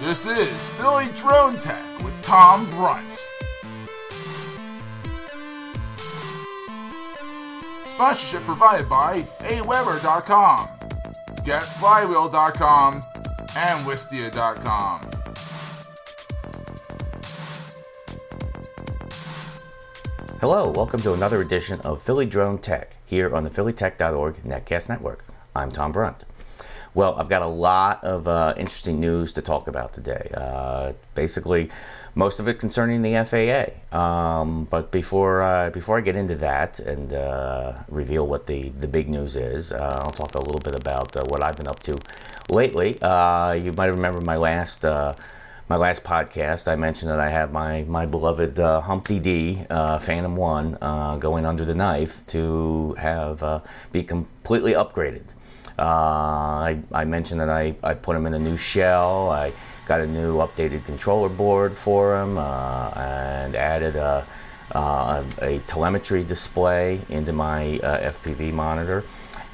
This is Philly Drone Tech with Tom Brunt. Sponsorship provided by aweber.com, getflywheel.com, and wistia.com. Hello, welcome to another edition of Philly Drone Tech here on the phillytech.org Netcast Network. I'm Tom Brunt. Well, I've got a lot of uh, interesting news to talk about today. Uh, basically, most of it concerning the FAA. Um, but before uh, before I get into that and uh, reveal what the, the big news is, uh, I'll talk a little bit about uh, what I've been up to lately. you might remember my last my last podcast, I mentioned that I have my, my beloved uh, Humpty D uh, Phantom 1 uh, going under the knife to have be completely upgraded. Uh, I, I, mentioned that I, I put him in a new shell. I got a new updated controller board for him uh, and added a, uh, a, telemetry display into my FPV monitor.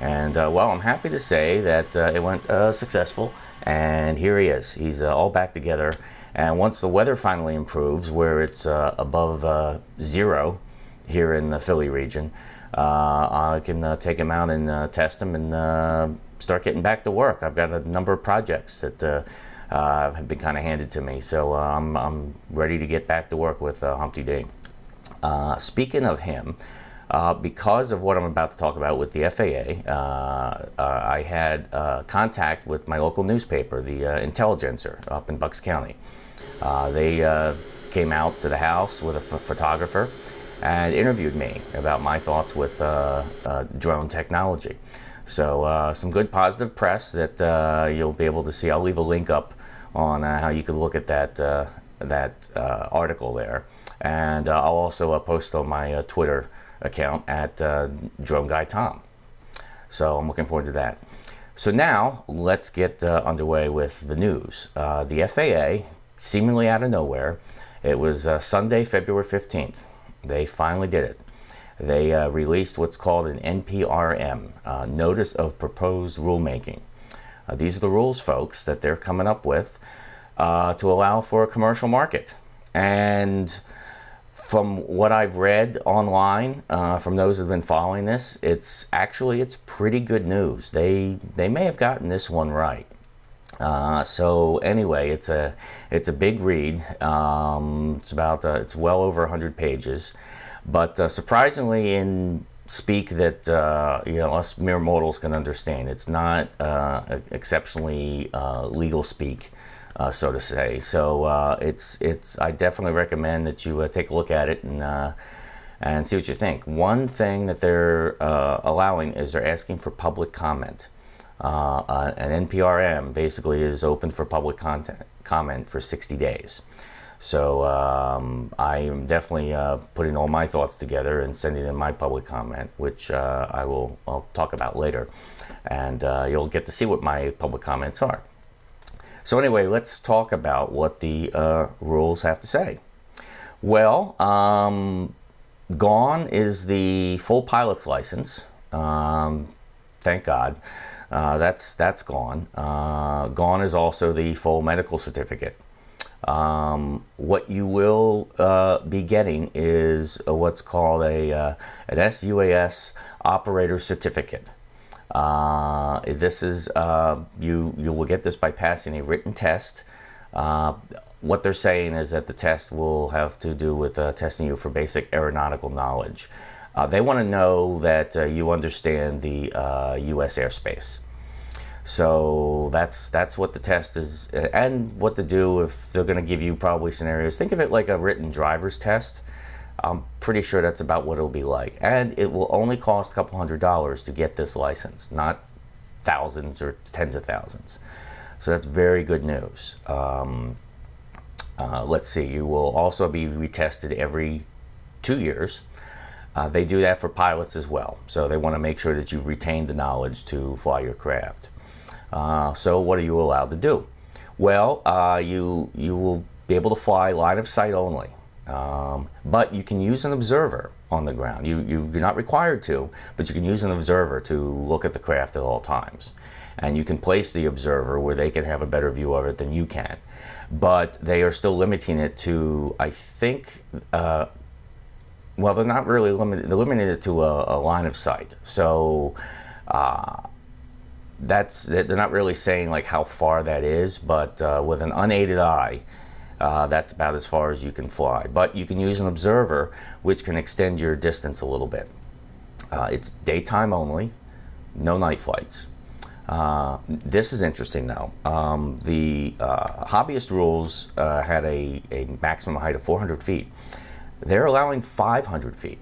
And well, I'm happy to say that it went successful. And here he is. He's uh, all back together. And once the weather finally improves, where it's uh, above uh, zero here in the Philly region, uh, I can uh, take him out and uh, test him and start getting back to work. I've got a number of projects that have been kind of handed to me, so I'm, I'm ready to get back to work with Humpty D. speaking of him, uh, because of what I'm about to talk about with the FAA, uh, uh, I had contact with my local newspaper, the Intelligencer, up in Bucks County. they came out to the house with a photographer and interviewed me about my thoughts with uh, uh, drone technology. So uh, some good positive press that uh, you'll be able to see. I'll leave a link up on uh, how you can look at that uh, that article there, and I'll also post on my Twitter account at Drone Guy Tom. So I'm looking forward to that. So now let's get underway with the news. the FAA, seemingly out of nowhere, it was Sunday, February 15th they finally did it. They uh, released what's called an NPRM, uh, Notice of Proposed Rulemaking. Uh, these are the rules, folks, that they're coming up with uh, to allow for a commercial market. And from what I've read online, uh, from those who've been following this, it's actually it's pretty good news. They they may have gotten this one right. Uh, so anyway, it's a it's a big read. Um, it's about uh, it's well over 100 pages, but uh, surprisingly in speak that uh, you know us mere mortals can understand. It's not uh, exceptionally legal speak, so to say. So it's it's I definitely recommend that you take a look at it and. and see what you think. One thing that they're allowing is they're asking for public comment. Uh, uh, an NPRM basically is open for public content, comment for 60 days. So um, I am definitely uh, putting all my thoughts together and sending in my public comment, which uh, I will I'll talk about later, and uh, you'll get to see what my public comments are. So anyway, let's talk about what the uh, rules have to say. Well, um, gone is the full pilot's license. Um, thank God. Uh, that's that's gone. Uh, gone is also the full medical certificate. Um, what you will uh, be getting is what's called a uh, an SUAS operator certificate. Uh, this is uh, you you will get this by passing a written test. what they're saying is that the test will have to do with testing you for basic aeronautical knowledge. Uh, they want to know that uh, you understand the uh, U.S. airspace. So that's that's what the test is, uh, and what to do if they're going to give you probably scenarios. Think of it like a written driver's test. I'm pretty sure that's about what it'll be like, and it will only cost a couple hundred dollars to get this license, not thousands or tens of thousands. So that's very good news. Um, uh, let's see, you will also be retested every two years. Uh, they do that for pilots as well. So they want to make sure that you've retained the knowledge to fly your craft. Uh, so what are you allowed to do? Well, uh, you you will be able to fly line of sight only. Um, but you can use an observer on the ground. You, you, you're not required to, but you can use an observer to look at the craft at all times. And you can place the observer where they can have a better view of it than you can. But they are still limiting it to, I think, uh, well, they're not really limited. They're limiting it to a, a line of sight. So uh, that's they're not really saying like how far that is, but uh, with an unaided eye, uh, that's about as far as you can fly. But you can use an observer, which can extend your distance a little bit. Uh, it's daytime only, no night flights. Uh, this is interesting though. Um, the uh, hobbyist rules uh, had a, a maximum height of 400 feet. They're allowing 500 feet.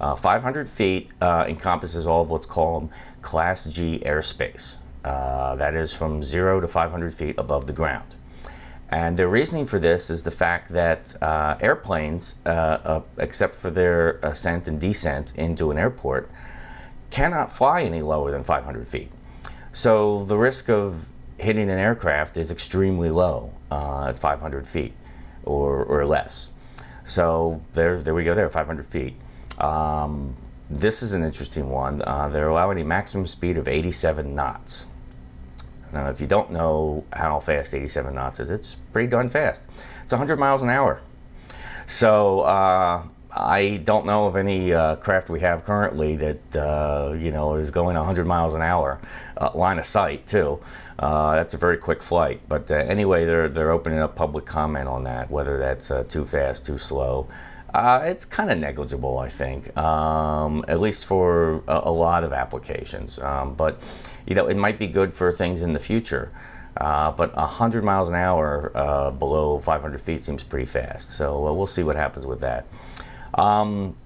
Uh, 500 feet uh, encompasses all of what's called Class G airspace. Uh, that is from 0 to 500 feet above the ground. And the reasoning for this is the fact that uh, airplanes, uh, uh, except for their ascent and descent into an airport, cannot fly any lower than 500 feet. So the risk of hitting an aircraft is extremely low at 500 feet or, or less. So there, there we go there, 500 feet. Um, this is an interesting one. Uh, they're allowing a maximum speed of 87 knots. Now, if you don't know how fast 87 knots is, it's pretty darn fast. It's 100 miles an hour. So uh, I don't know of any uh, craft we have currently that uh, you know is going 100 miles an hour, uh, line of sight too. Uh, that's a very quick flight. But uh, anyway, they're they're opening up public comment on that, whether that's too fast, too slow. It's kind of negligible, I think, um, at least for a, a lot of applications. Um, but you know, it might be good for things in the future. Uh, but 100 miles an hour uh, below 500 feet seems pretty fast. So uh, we'll see what happens with that. Um,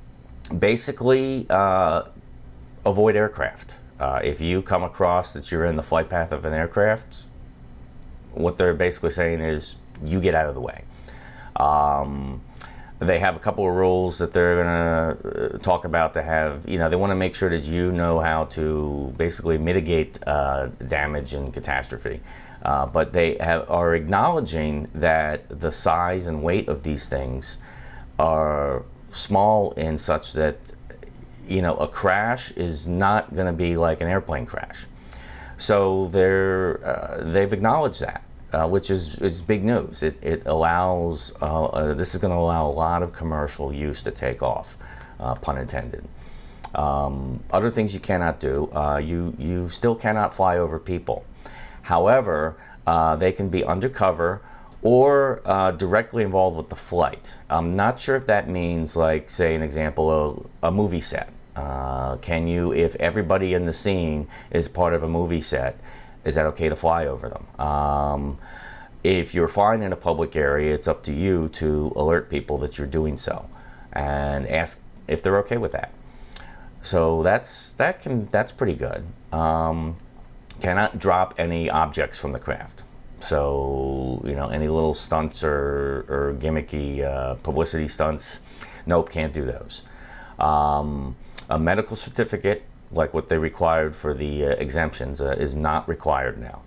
basically, uh, avoid aircraft. Uh, if you come across that you're in the flight path of an aircraft, what they're basically saying is you get out of the way. Um, they have a couple of rules that they're going to uh, talk about to have, you know, they want to make sure that you know how to basically mitigate uh, damage and catastrophe. Uh, but they have, are acknowledging that the size and weight of these things are small in such that you know a crash is not going to be like an airplane crash. So they're uh, they've acknowledged that, uh, which is is big news. It it allows uh, uh this is going to allow a lot of commercial use to take off, uh, pun intended. Um, other things you cannot do. Uh, you you still cannot fly over people. However, they can be undercover or uh, directly involved with the flight. I'm not sure if that means, like, say, an example, a, a movie set. Uh, can you, if everybody in the scene is part of a movie set, is that okay to fly over them? Um, if you're flying in a public area, it's up to you to alert people that you're doing so and ask if they're okay with that. So that's that can that's pretty good. Um, cannot drop any objects from the craft. So, you know, any little stunts or, or gimmicky uh, publicity stunts, nope, can't do those. Um, a medical certificate, like what they required for the uh, exemptions, uh, is not required now.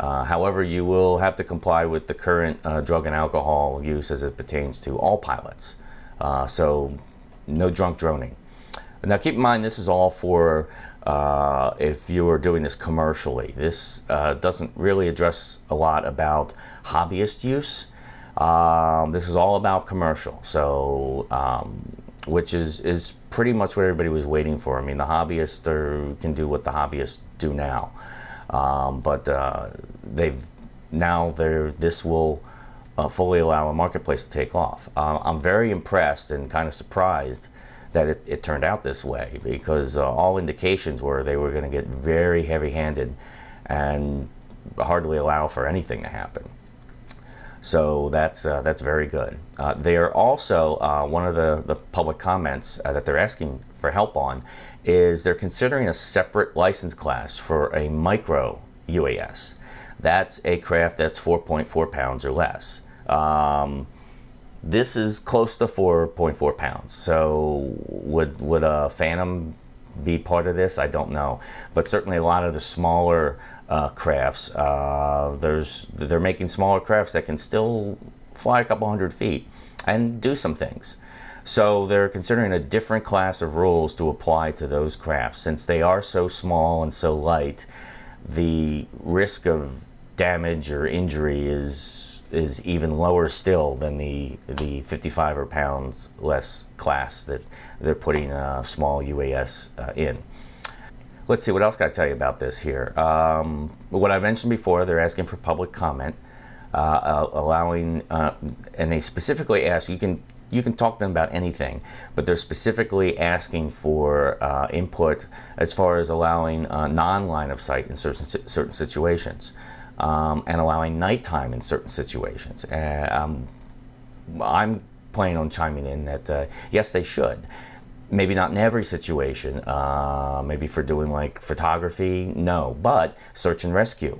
Uh, however, you will have to comply with the current uh, drug and alcohol use as it pertains to all pilots. Uh, so, no drunk droning. Now, keep in mind, this is all for uh, if you are doing this commercially. This doesn't really address a lot about hobbyist use. Um, this is all about commercial, so um, which is is pretty much what everybody was waiting for. I mean, the hobbyists are, can do what the hobbyists do now, um, but uh, they've now they're this will. Uh, fully allow a marketplace to take off. Uh, I'm very impressed and kind of surprised that it, it turned out this way because uh, all indications were they were going to get very heavy handed and hardly allow for anything to happen. So that's uh, that's very good. Uh, they are also uh, one of the, the public comments uh, that they're asking for help on is they're considering a separate license class for a micro UAS. That's a craft that's 4.4 pounds or less. Um, this is close to 4.4 pounds. So would would a Phantom be part of this? I don't know, but certainly a lot of the smaller uh, crafts. Uh, there's they're making smaller crafts that can still fly a couple hundred feet and do some things. So they're considering a different class of rules to apply to those crafts. Since they are so small and so light, the risk of damage or injury is is even lower still than the the 55 or pounds less class that they're putting a small UAS uh, in. Let's see what else can I tell you about this here. Um, what I mentioned before, they're asking for public comment, uh, uh, allowing, uh, and they specifically ask you can you can talk to them about anything, but they're specifically asking for uh, input as far as allowing uh, non-line of sight in certain certain situations, um, and allowing nighttime in certain situations. Um, I'm planning on chiming in that uh, yes, they should. Maybe not in every situation. Uh, maybe for doing like photography, no. But search and rescue,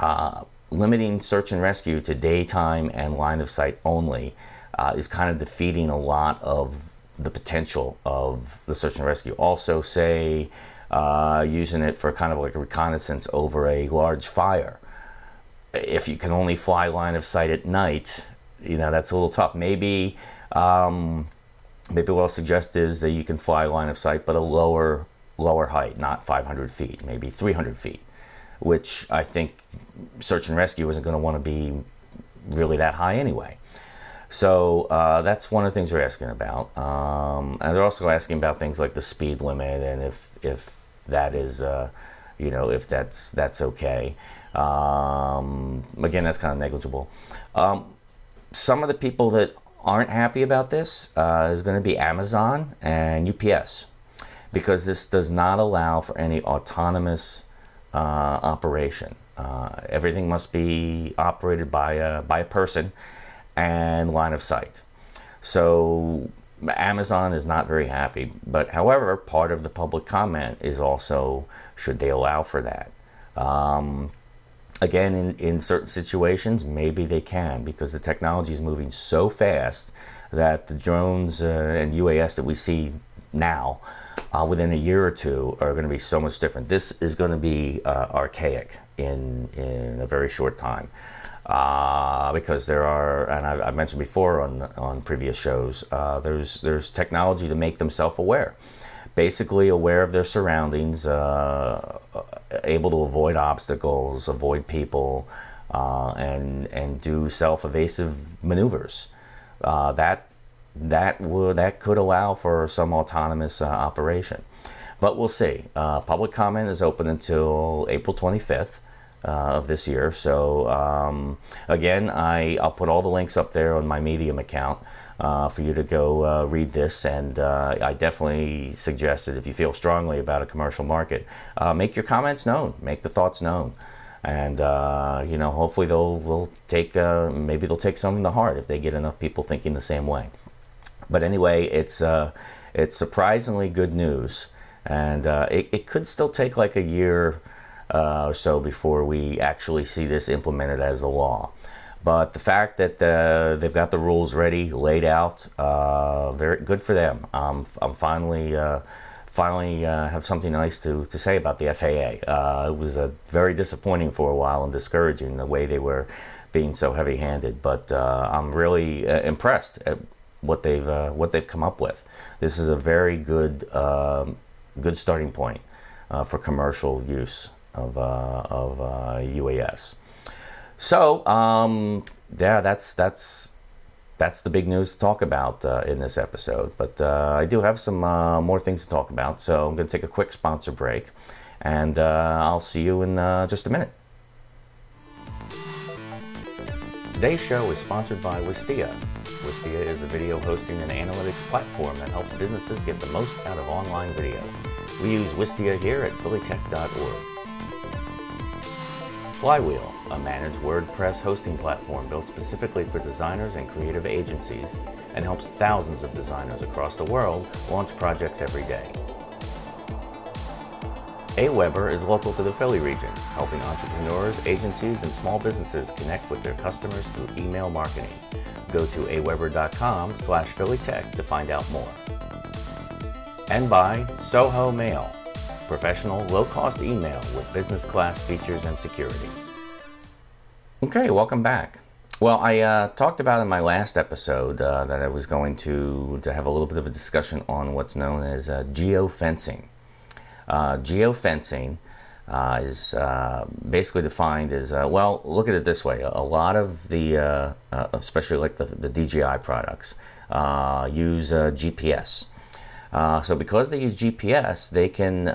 uh, limiting search and rescue to daytime and line of sight only uh, is kind of defeating a lot of the potential of the search and rescue. Also, say uh, using it for kind of like reconnaissance over a large fire. If you can only fly line of sight at night, you know that's a little tough. Maybe, um, maybe what I'll suggest is that you can fly line of sight, but a lower lower height, not 500 feet, maybe 300 feet, which I think search and rescue isn't going to want to be really that high anyway. So uh, that's one of the things they're asking about, um, and they're also asking about things like the speed limit and if if that is, uh, you know, if that's that's okay. Um, again, that's kind of negligible. Um, some of the people that aren't happy about this uh, is going to be Amazon and UPS because this does not allow for any autonomous uh, operation. Uh, everything must be operated by a, by a person and line of sight. So Amazon is not very happy. But however, part of the public comment is also should they allow for that? Um, again, in, in certain situations, maybe they can because the technology is moving so fast that the drones uh, and UAS that we see now uh, within a year or two are going to be so much different. This is going to be uh, archaic in, in a very short time uh, because there are, and I, have mentioned before on on previous shows, uh, there's there's technology to make them self-aware, basically aware of their surroundings, uh, able to avoid obstacles, avoid people, uh, and and do self-evasive maneuvers. Uh, that that would that could allow for some autonomous uh, operation, but we'll see. public comment is open until April 25th uh, of this year. So um, again, I I'll put all the links up there on my Medium account. Uh, for you to go uh, read this. And uh, I definitely suggest that if you feel strongly about a commercial market, uh, make your comments known, make the thoughts known. And uh, you know, hopefully they'll they'll take maybe they'll take some the heart if they get enough people thinking the same way. But anyway, it's it's surprisingly good news, and it, it could still take like a year uh, or so before we actually see this implemented as a law. But the fact that uh, they've got the rules ready, laid out, uh, very good for them. Um, I'm finally uh, finally uh, have something nice to, to say about the FAA. Uh, it was very disappointing for a while and discouraging the way they were being so heavy-handed. But I'm really impressed at what they've what they've come up with. This is a very good um, good starting point for commercial use of, uh, of UAS. Uh, so um, yeah, that's that's that's the big news to talk about uh, in this episode. But uh, I do have some uh, more things to talk about, so I'm going to take a quick sponsor break, and uh, I'll see you in just a minute. Today's show is sponsored by Wistia. Wistia is a video hosting and analytics platform that helps businesses get the most out of online video. We use Wistia here at phillytech.org. Flywheel, a managed WordPress hosting platform built specifically for designers and creative agencies, and helps thousands of designers across the world launch projects every day. AWeber is local to the Philly region, helping entrepreneurs, agencies, and small businesses connect with their customers through email marketing. Go to aweber.com slash phillytech to find out more. And by Zoho Mail, professional, low-cost email with business class features and security. Okay, welcome back. Well, I uh, talked about in my last episode uh, that I was going to, to have a little bit of a discussion on what's known as uh, geofencing. Uh, geofencing uh, is uh, basically defined as well, look at it this way a, lot of the, especially like the, the DJI products, use GPS. so because they use GPS, they can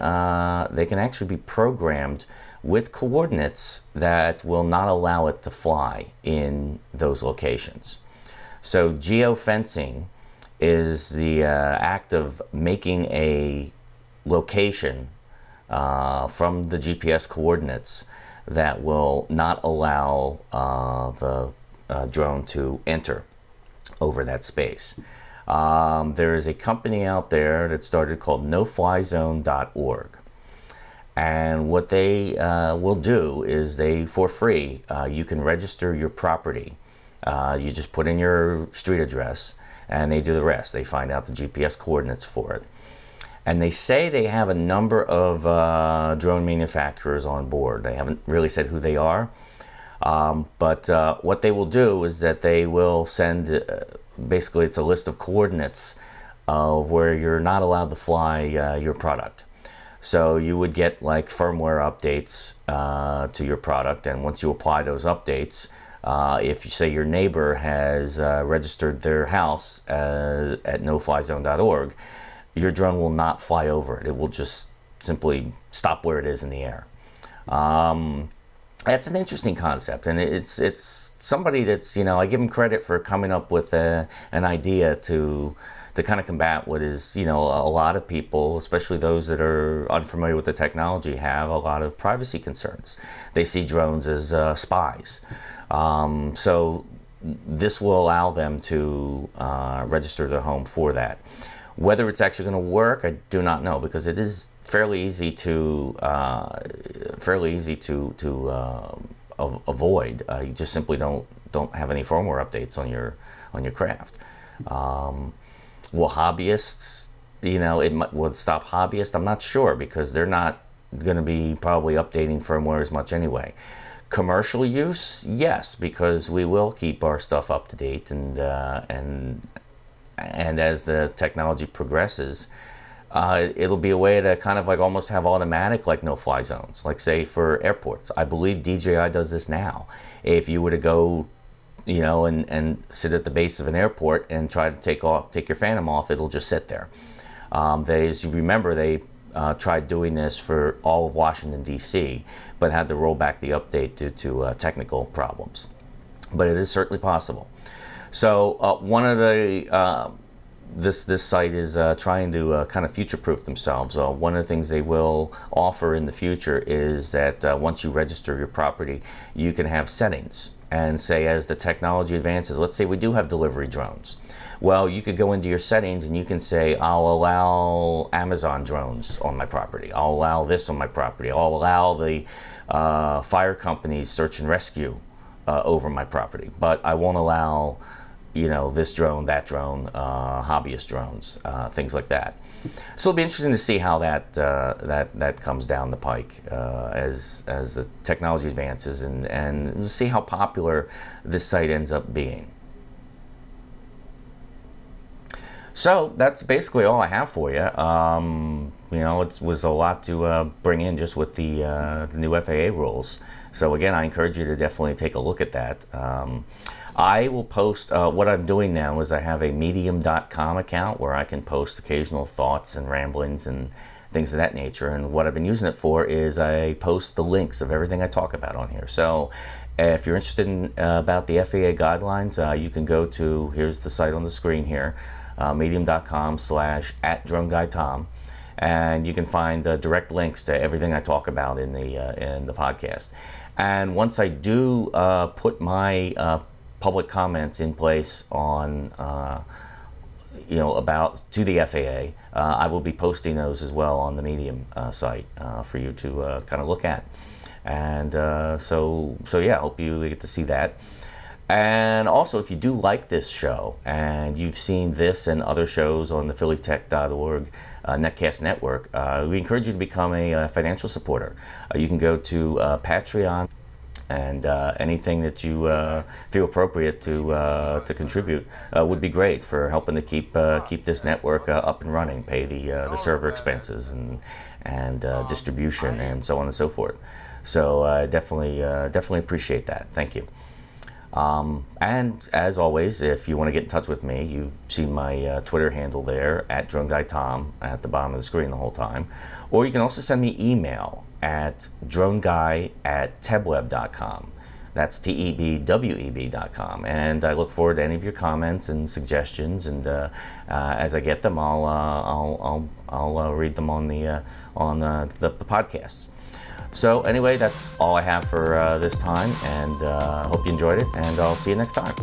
they can actually be programmed with coordinates that will not allow it to fly in those locations. So, geofencing is the uh, act of making a location uh, from the GPS coordinates that will not allow uh, the uh, drone to enter over that space. Um, there is a company out there that started called noflyzone.org. And what they uh, will do is they, for free, uh, you can register your property. Uh, you just put in your street address and they do the rest. They find out the GPS coordinates for it. And they say they have a number of uh, drone manufacturers on board. They haven't really said who they are. Um, but uh, what they will do is that they will send uh, basically, it's a list of coordinates of where you're not allowed to fly your product. So you would get like firmware updates uh, to your product, and once you apply those updates, uh, if you say your neighbor has uh, registered their house uh, at noflyzone.org, your drone will not fly over it. It will just simply stop where it is in the air. Um, that's an interesting concept, and it's it's somebody that's you know I give him credit for coming up with a, an idea to to kind of combat what is, you know, a lot of people, especially those that are unfamiliar with the technology, have a lot of privacy concerns. They see drones as uh, spies. Um, so this will allow them to uh, register their home for that. Whether it's actually going to work, I do not know because it is fairly easy to uh, fairly easy to to uh, avoid. Uh, you just simply don't don't have any firmware updates on your on your craft. Um, will hobbyists, you know, it would stop hobbyists? I'm not sure because they're not going to be probably updating firmware as much anyway. Commercial use, yes, because we will keep our stuff up to date and uh, and and as the technology progresses, uh, it'll be a way to kind of like almost have automatic like no-fly zones. Like say for airports, I believe DJI does this now. If you were to go you know, and, and sit at the base of an airport and try to take off, take your Phantom off, it'll just sit there. Um, they, as you remember, they uh, tried doing this for all of Washington D.C., but had to roll back the update due to uh, technical problems. But it is certainly possible. So uh, one of the uh, this this site is uh, trying to uh, kind of future-proof themselves. One of the things they will offer in the future is that once you register your property, you can have settings and say as the technology advances, let's say we do have delivery drones. Well, you could go into your settings and you can say, I'll allow Amazon drones on my property. I'll allow this on my property. I'll allow the uh, fire companies search and rescue uh, over my property, but I won't allow you know, this drone, that drone, uh, hobbyist drones, uh, things like that. So it'll be interesting to see how that uh, that that comes down the pike uh, as as the technology advances, and and see how popular this site ends up being. So that's basically all I have for you. Um, you know, it was a lot to uh, bring in just with the, uh, the new FAA rules. So again, I encourage you to definitely take a look at that. Um, I will post, uh, what I'm doing now is I have a medium.com account where I can post occasional thoughts and ramblings and things of that nature. And what I've been using it for is I post the links of everything I talk about on here. So if you're interested in uh, about the FAA guidelines, uh, you can go to, here's the site on the screen here, uh, medium.com slash at and you can find uh, direct links to everything I talk about in the uh, in the podcast. And once I do uh, put my uh, public comments in place on, uh, you know, about to the FAA. Uh, I will be posting those as well on the Medium uh, site uh, for you to kind of look at. And so, so yeah, I hope you get to see that. And also, if you do like this show and you've seen this and other shows on the phillytech.org uh, Netcast Network, uh, we encourage you to become a, a financial supporter. Uh, you can go to Patreon and uh, anything that you uh, feel appropriate to uh, to contribute uh, would be great for helping to keep uh, keep this network uh, up and running, pay the the server expenses and and distribution and so on and so forth. So definitely definitely appreciate that. Thank you. Um, and as always, if you want to get in touch with me, you've seen my uh, Twitter handle there at DroneGuyTom at the bottom of the screen the whole time. Or you can also send me email at droneguy at tebweb.com. That's T E B W E B.com. And I look forward to any of your comments and suggestions. And uh, uh, as I get them, I'll, uh, I'll, I'll, I'll uh, read them on the, uh, on the, the podcasts. So, anyway, that's all I have for uh, this time, and uh, hope you enjoyed it, and I'll see you next time.